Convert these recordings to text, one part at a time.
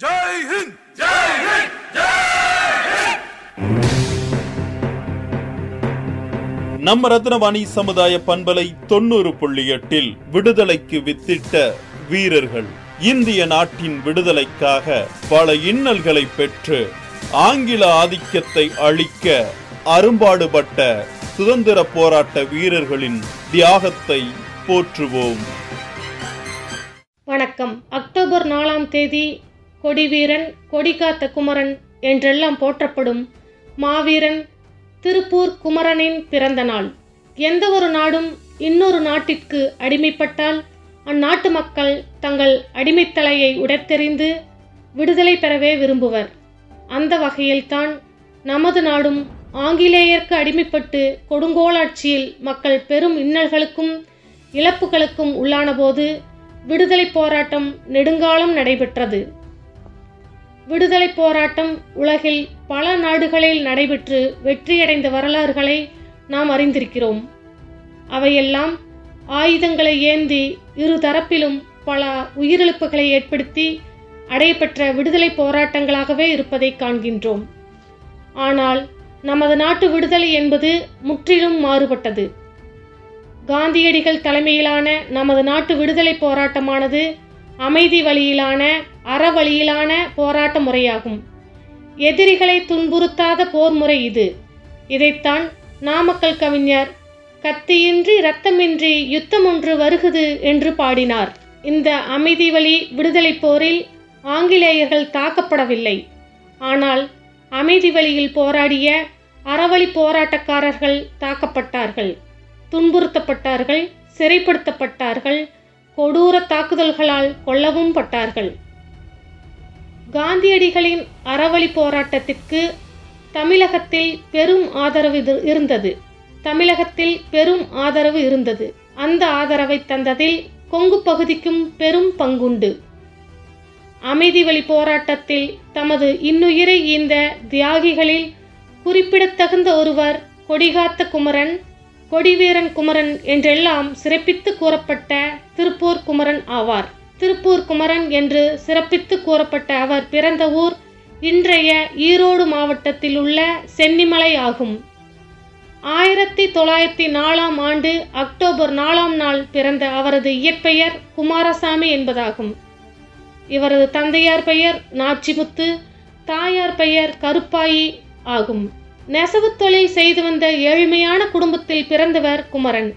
ஜெய் ஹிந்த் ஜெய் ஹிந்த் நம்ம ரத்னவாணி சமுதாய பண்பலை தொண்ணூறு புள்ளி எட்டில் விடுதலைக்கு வித்திட்ட வீரர்கள். இந்திய நாட்டின் விடுதலைக்காக பல இன்னல்களை பெற்று ஆங்கில ஆதிக்கத்தை அழிக்க அரும்பாடுபட்ட சுதந்திர போராட்ட வீரர்களின் தியாகத்தை போற்றுவோம். வணக்கம். அக்டோபர் நாலாம் தேதி கொடிவீரன் கொடிகாத்த குமரன் என்றெல்லாம் போற்றப்படும் மாவீரன் திருப்பூர் குமரனின் பிறந்த நாள். எந்த ஒரு நாடும் இன்னொரு நாட்டிற்கு அடிமைப்பட்டால் அந்நாட்டு மக்கள் தங்கள் அடிமைத்தலையை உடைத்தெறிந்து விடுதலை பெறவே விரும்புவர். அந்த வகையில்தான் நமது நாடும் ஆங்கிலேயருக்கு அடிமைப்பட்டு கொடுங்கோலாட்சியில் மக்கள் பெரும் இன்னல்களுக்கும் இழப்புகளுக்கும் உள்ளானபோது விடுதலை போராட்டம் நெடுங்காலம் நடைபெற்றது. விடுதலை போராட்டம் உலகில் பல நாடுகளில் நடைபெற்று வெற்றியடைந்த வரலாறுகளை நாம் அறிந்திருக்கிறோம். அவையெல்லாம் ஆயுதங்களை ஏந்தி இரு தரப்பிலும் பல உயிரிழப்புகளை ஏற்படுத்தி அடையப்பெற்ற விடுதலை போராட்டங்களாகவே இருப்பதை காண்கின்றோம். ஆனால் நமது நாட்டு விடுதலை என்பது முற்றிலும் மாறுபட்டது. காந்தியடிகள் தலைமையிலான நமது நாட்டு விடுதலை போராட்டமானது அமைதி வழியிலான அறவழியிலான போராட்ட முறையாகும். எதிரிகளை துன்புறுத்தாத போர் முறை இது. இதைத்தான் நாமக்கல் கவிஞர் கத்தியின்றி இரத்தமின்றி யுத்தம் ஒன்று வருகுது என்று பாடினார். இந்த அமைதி வழி விடுதலை போரில் ஆங்கிலேயர்கள் தாக்கப்படவில்லை. ஆனால் அமைதி வழியில் போராடிய அறவழி போராட்டக்காரர்கள் தாக்கப்பட்டார்கள். துன்புறுத்தப்பட்டார்கள் சிறைப்படுத்தப்பட்டார்கள் கொடூர தாக்குதல்களால் கொல்லவும் பட்டார்கள். காந்தியடிகளின் அறவழி போராட்டத்திற்கு தமிழகத்தில் பெரும் ஆதரவு இருந்தது. தமிழகத்தில் பெரும் ஆதரவு இருந்தது. அந்த ஆதரவை தந்ததில் கொங்கு பகுதிக்கும் பெரும் பங்குண்டு. அமைதி வழி போராட்டத்தில் தமது இன்னுயிரை ஈந்த தியாகிகளில் குறிப்பிடத்தகுந்த ஒருவர் கொடிகாத்த குமரன் கொடிவீரன் குமரன் என்றெல்லாம் சிறப்பித்து கூறப்பட்ட திருப்பூர் குமரன் ஆவார். திருப்பூர் குமரன் என்று சிறப்பித்து கூறப்பட்ட அவர் பிறந்த ஊர் இன்றைய ஈரோடு மாவட்டத்தில் உள்ள சென்னிமலை ஆகும். ஆயிரத்தி தொள்ளாயிரத்தி நாலாம் ஆண்டு அக்டோபர் நாலாம் நாள் பிறந்த அவரது இயற்பெயர் குமாரசாமி என்பதாகும். இவரது தந்தையார் பெயர் நாச்சிமுத்து தாயார் பெயர் கருப்பாயி ஆகும். நெசவுத் தொழில் செய்து வந்த ஏழ்மையான குடும்பத்தில் பிறந்தவர் குமரன்.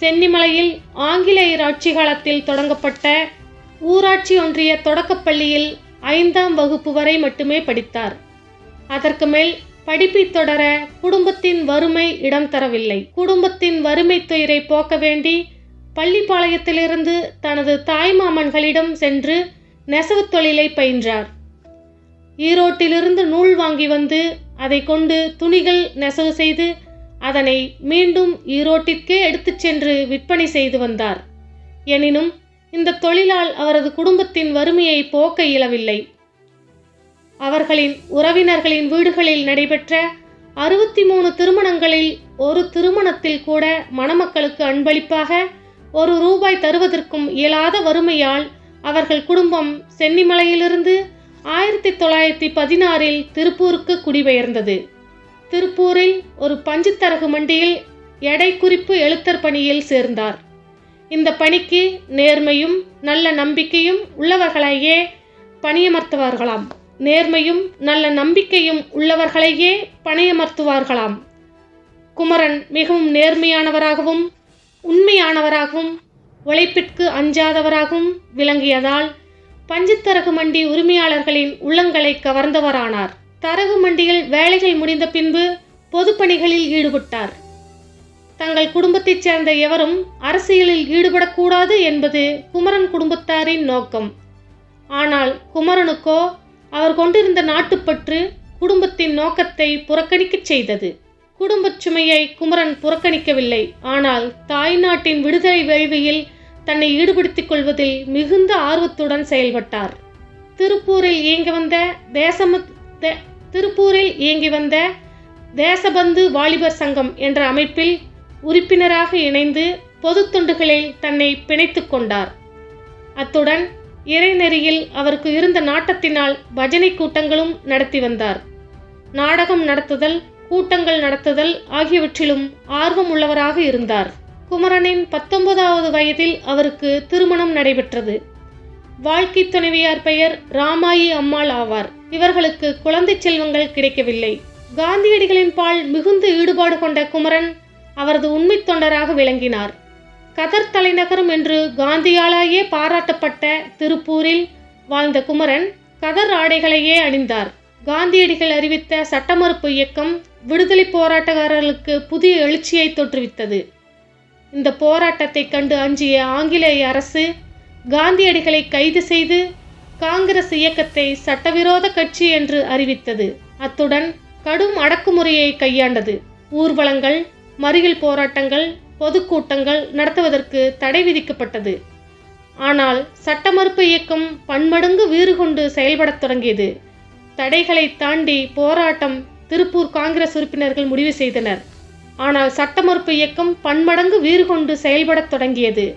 சென்னிமலையில் ஆங்கிலேயர் ஆட்சி காலத்தில் தொடங்கப்பட்ட ஊராட்சி ஒன்றிய தொடக்கப்பள்ளியில் ஐந்தாம் வகுப்பு வரை மட்டுமே படித்தார். அதற்கு மேல் படிப்பை தொடர குடும்பத்தின் வறுமை இடம் தரவில்லை. குடும்பத்தின் வறுமை துயரை போக்க வேண்டி பள்ளிப்பாளையத்திலிருந்து தனது தாய்மாமன்களிடம் சென்று நெசவுத் தொழிலை பயின்றார். ஈரோட்டிலிருந்து நூல் வாங்கி வந்து அதை கொண்டு துணிகள் நெசவு செய்து அதனை மீண்டும் ஈரோட்டிற்கே எடுத்துச் சென்று விற்பனை செய்து வந்தார். எனினும் இந்த தொழிலால் அவரது குடும்பத்தின் வறுமையை போக்க இயலவில்லை. அவர்களின் உறவினர்களின் வீடுகளில் நடைபெற்ற அறுபத்தி மூணு திருமணங்களில் ஒரு திருமணத்தில் கூட மணமக்களுக்கு அன்பளிப்பாக ஒரு ரூபாய் தருவதற்கும் இயலாத வறுமையால் அவர்கள் குடும்பம் சென்னிமலையிலிருந்து ஆயிரத்தி தொள்ளாயிரத்தி பதினாறில் திருப்பூருக்கு குடிபெயர்ந்தது. திருப்பூரில் ஒரு பஞ்சுத்தரகு மண்டியில் எடை குறிப்பு எழுத்தர் பணியில் சேர்ந்தார். இந்த பணிக்கு நேர்மையும் நல்ல நம்பிக்கையும் உள்ளவர்களையே பணியமர்த்துவார்களாம். நேர்மையும் நல்ல நம்பிக்கையும் உள்ளவர்களையே பணியமர்த்துவார்களாம். குமரன் மிகவும் நேர்மையானவராகவும் உண்மையானவராகவும் உழைப்பிற்கு அஞ்சாதவராகவும் விளங்கியதால் பஞ்சுத்தரகு மண்டி உரிமையாளர்களின் உள்ளங்களை கவர்ந்தவரானார். தரகு மண்டியில் வேலைகள் முடிந்த பின்பு பொதுப்பணிகளில் ஈடுபட்டார். தங்கள் குடும்பத்தைச் சேர்ந்த எவரும் அரசியலில் ஈடுபடக்கூடாது என்பது குமரன் குடும்பத்தாரின் நோக்கம். ஆனால் குமரனுக்கோ அவர் கொண்டிருந்த நாட்டுப்பற்று குடும்பத்தின் நோக்கத்தை புறக்கணிக்கச் செய்தது. குடும்பச் சுமையை குமரன் புறக்கணிக்கவில்லை. ஆனால் தாய்நாட்டின் விடுதலை வேள்வியில் தன்னை ஈடுபடுத்திக் கொள்வதில் மிகுந்த ஆர்வத்துடன் செயல்பட்டார். திருப்பூரில் இயங்கி வந்த தேசம தே- திருப்பூரில் இயங்கி வந்த தேசபந்து வாலிபர் சங்கம் என்ற அமைப்பில் உறுப்பினராக இணைந்து பொதுத் தொண்டுகளில் தன்னை பிணைத்து கொண்டார். அத்துடன் இறைநெறியில் அவருக்கு இருந்த நாட்டத்தினால் பஜனை கூட்டங்களும் நடத்தி வந்தார். நாடகம் நடத்துதல் கூட்டங்கள் நடத்துதல் ஆகியவற்றிலும் ஆர்வம் உள்ளவராக இருந்தார். குமரனின் பத்தொன்பதாவது வயதில் அவருக்கு திருமணம் நடைபெற்றது. வாழ்க்கை துணைவியார் பெயர் ராமாயி அம்மாள் ஆவார். இவர்களுக்கு குழந்தை செல்வங்கள் கிடைக்கவில்லை. காந்தியடிகளின் பால் மிகுந்த ஈடுபாடு கொண்ட குமரன் அவரது உண்மை தொண்டராக விளங்கினார். கதர் தலைநகரம் என்று காந்தியாலேயே பாராட்டப்பட்ட திருப்பூரில் வாழ்ந்த குமரன் கதர் ஆடைகளையே அணிந்தார். காந்தியடிகள் அறிவித்த சட்டமறுப்பு இயக்கம் விடுதலை போராட்டக்காரர்களுக்கு புதிய எழுச்சியை தோற்றுவித்தது. இந்த போராட்டத்தை கண்டு அஞ்சிய ஆங்கிலேய அரசு காந்தியடிகளை கைது செய்து காங்கிரஸ் இயக்கத்தை சட்டவிரோத கட்சி என்று அறிவித்தது. அத்துடன் கடும் அடக்குமுறையை கையாண்டது. ஊர்வலங்கள் மறியல் போராட்டங்கள் பொதுக்கூட்டங்கள் நடத்துவதற்கு தடை விதிக்கப்பட்டது. ஆனால் சட்டமறுப்பு இயக்கம் பன்மடங்கு வீறு கொண்டு செயல்படத் தொடங்கியது. தடைகளை தாண்டி போராட்டம் திருப்பூர் காங்கிரஸ் உறுப்பினர்கள் முடிவு செய்தனர். ஆனால் சட்டமறுப்பு இயக்கம் பன்மடங்கு வீறு கொண்டு செயல்படத் தொடங்கியது.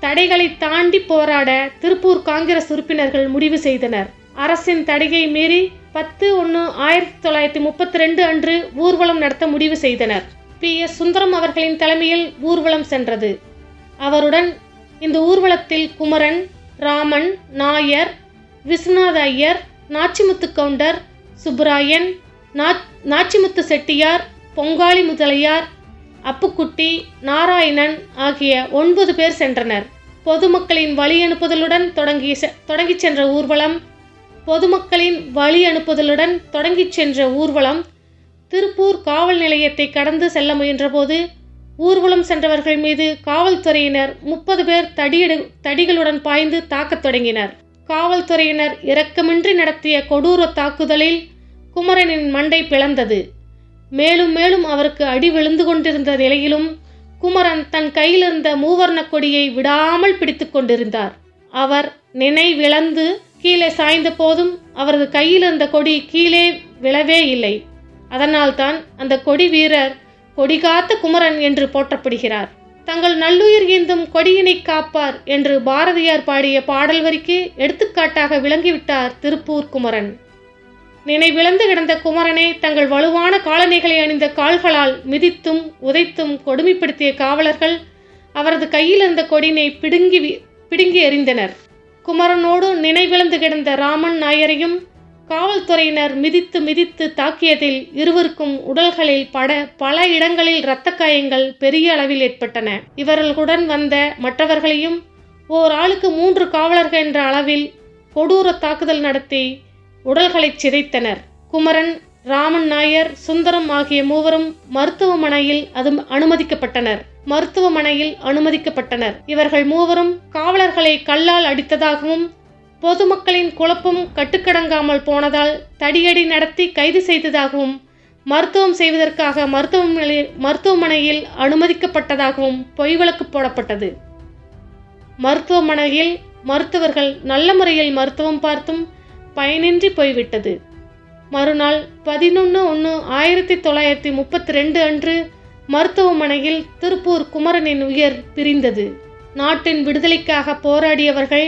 தடைகளை தாண்டி போராட திருப்பூர் காங்கிரஸ் உறுப்பினர்கள் முடிவு செய்தனர். அரசின் தடையை மீறி பத்து ஒன்று ஆயிரத்தி தொள்ளாயிரத்தி முப்பத்தி ரெண்டு அன்று ஊர்வலம் நடத்த முடிவு செய்தனர். பி. எஸ். சுந்தரம் அவர்களின் தலைமையில் ஊர்வலம் சென்றது. அவருடன் இந்த ஊர்வலத்தில் குமரன் ராமன் நாயர் விஸ்வநாத ஐயர் நாச்சிமுத்து கவுண்டர் சுப்பராயன் நாச்சிமுத்து செட்டியார் பொங்காளி முதலியார் அப்புக்குட்டி நாராயணன் ஆகிய ஒன்பது பேர் சென்றனர். பொதுமக்களின் வழி அனுப்புதலுடன் தொடங்கி செ- தொடங்கிச் சென்ற ஊர்வலம் பொதுமக்களின் வழி அனுப்புதலுடன் தொடங்கிச் சென்ற ஊர்வலம் திருப்பூர் காவல் நிலையத்தை கடந்து செல்ல முயன்றபோது ஊர்வலம் சென்றவர்கள் மீது காவல்துறையினர் முப்பது பேர் தடியடு தடிகளுடன் பாய்ந்து தாக்கத் தொடங்கினர். காவல்துறையினர் இரக்கமின்றி நடத்திய கொடூர தாக்குதலில் குமரனின் மண்டை பிளந்தது. மேலும் மேலும் அவருக்கு அடி விழுந்து கொண்டிருந்த நிலையிலும் குமரன் தன் கையிலிருந்த மூவர்ண கொடியை விடாமல் பிடித்து கொண்டிருந்தார். அவர் நினைவிழந்து கீழே சாய்ந்த போதும் அவரது கையில் இருந்த கொடி கீழே விழவே இல்லை. அதனால்தான் அந்த கொடி வீரர் கொடிகாத்த குமரன் என்று போற்றப்படுகிறார். தங்கள் நல்லுயிர் ஈந்தும் கொடியினை காப்பார் என்று பாரதியார் பாடிய பாடல் வரிக்கு எடுத்துக்காட்டாக விளங்கிவிட்டார் திருப்பூர் குமரன். நினைவிழந்து கிடந்த குமரனை தங்கள் வலுவான காலணிகளை அணிந்த கால்களால் மிதித்தும் உதைத்தும் கொடுமைப்படுத்திய காவலர்கள் அவரது கையில் இருந்த கொடினை பிடுங்கி வி- பிடுங்கி எறிந்தனர். குமரனோடு நினைவிழந்து கிடந்த ராமன் நாயரையும் காவல்துறையினர் மிதித்து மிதித்து தாக்கியதில் இருவருக்கும் உடல்களில் பட பல இடங்களில் இரத்த காயங்கள் பெரிய அளவில் ஏற்பட்டன. இவர்களுடன் வந்த மற்றவர்களையும் ஓர் ஆளுக்கு மூன்று காவலர்கள் என்ற அளவில் கொடூர தாக்குதல் நடத்தி உடல்களைச் சிதைத்தனர். குமரன் ராமன் நாயர் சுந்தரம் ஆகிய மூவரும் மருத்துவமனையில் அது அனுமதிக்கப்பட்டனர். மருத்துவமனையில் அனுமதிக்கப்பட்டனர். இவர்கள் மூவரும் காவலர்களை கல்லால் அடித்ததாகவும் பொதுமக்களின் குழப்பம் கட்டுக்கடங்காமல் போனதால் தடியடி நடத்தி கைது செய்ததாகவும் மருத்துவம் செய்வதற்காக மருத்துவமனை மருத்துவமனையில் அனுமதிக்கப்பட்டதாகவும் பொய் வழக்கு போடப்பட்டது. மருத்துவமனையில் மருத்துவர்கள் நல்ல முறையில் மருத்துவம் பார்த்தும் பயனின்றி போய்விட்டது. மறுநாள் பதினொன்று ஒன்று ஆயிரத்தி தொள்ளாயிரத்தி முப்பத்தி ரெண்டு அன்று மருத்துவமனையில் திருப்பூர் குமரனின் உயிர் பிரிந்தது. நாட்டின் விடுதலைக்காக போராடியவர்கள்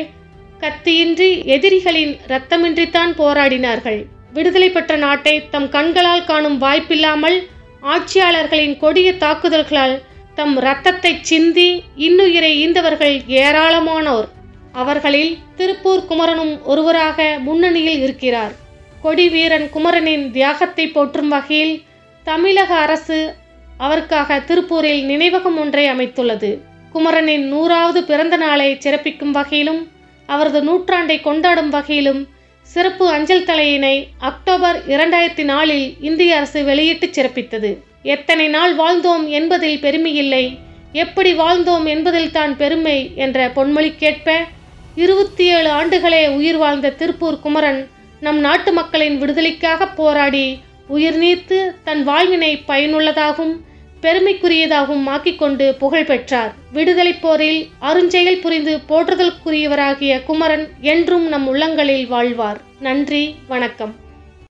கத்தியின்றி எதிரிகளின் இரத்தமின்றித்தான் போராடினார்கள். விடுதலை பெற்ற நாட்டை தம் கண்களால் காணும் வாய்ப்பில்லாமல் ஆட்சியாளர்களின் கொடிய தாக்குதல்களால் தம் ரத்தத்தை சிந்தி இன்னுயிரை ஈந்தவர்கள் ஏராளமானோர். அவர்களில் திருப்பூர் குமரனும் ஒருவராக முன்னணியில் இருக்கிறார். கொடி வீரன் குமரனின் தியாகத்தை போற்றும் வகையில் தமிழக அரசு அவருக்காக திருப்பூரில் நினைவகம் ஒன்றை அமைத்துள்ளது. குமரனின் நூறாவது பிறந்த நாளை சிறப்பிக்கும் வகையிலும் அவரது நூற்றாண்டை கொண்டாடும் வகையிலும் சிறப்பு அஞ்சல் தலையினை அக்டோபர் இரண்டாயிரத்தி நாலில் இந்திய அரசு வெளியிட்டு சிறப்பித்தது. எத்தனை நாள் வாழ்ந்தோம் என்பதில் பெருமையில்லை எப்படி வாழ்ந்தோம் என்பதில் தான் பெருமை என்ற பொன்மொழி கேட்ப இருபத்தி ஏழு ஆண்டுகளே உயிர் வாழ்ந்த திருப்பூர் குமரன் நம் நாட்டு மக்களின் விடுதலைக்காக போராடி உயிர் நீத்து தன் வாழ்வினை பயனுள்ளதாகவும் பெருமைக்குரியதாகவும் ஆக்கிக்கொண்டு புகழ் பெற்றார். விடுதலைப் போரில் அருஞ்செயல் புரிந்து போற்றுதலுக்குரியவராகிய குமரன் என்றும் நம் உள்ளங்களில் வாழ்வார். நன்றி வணக்கம்.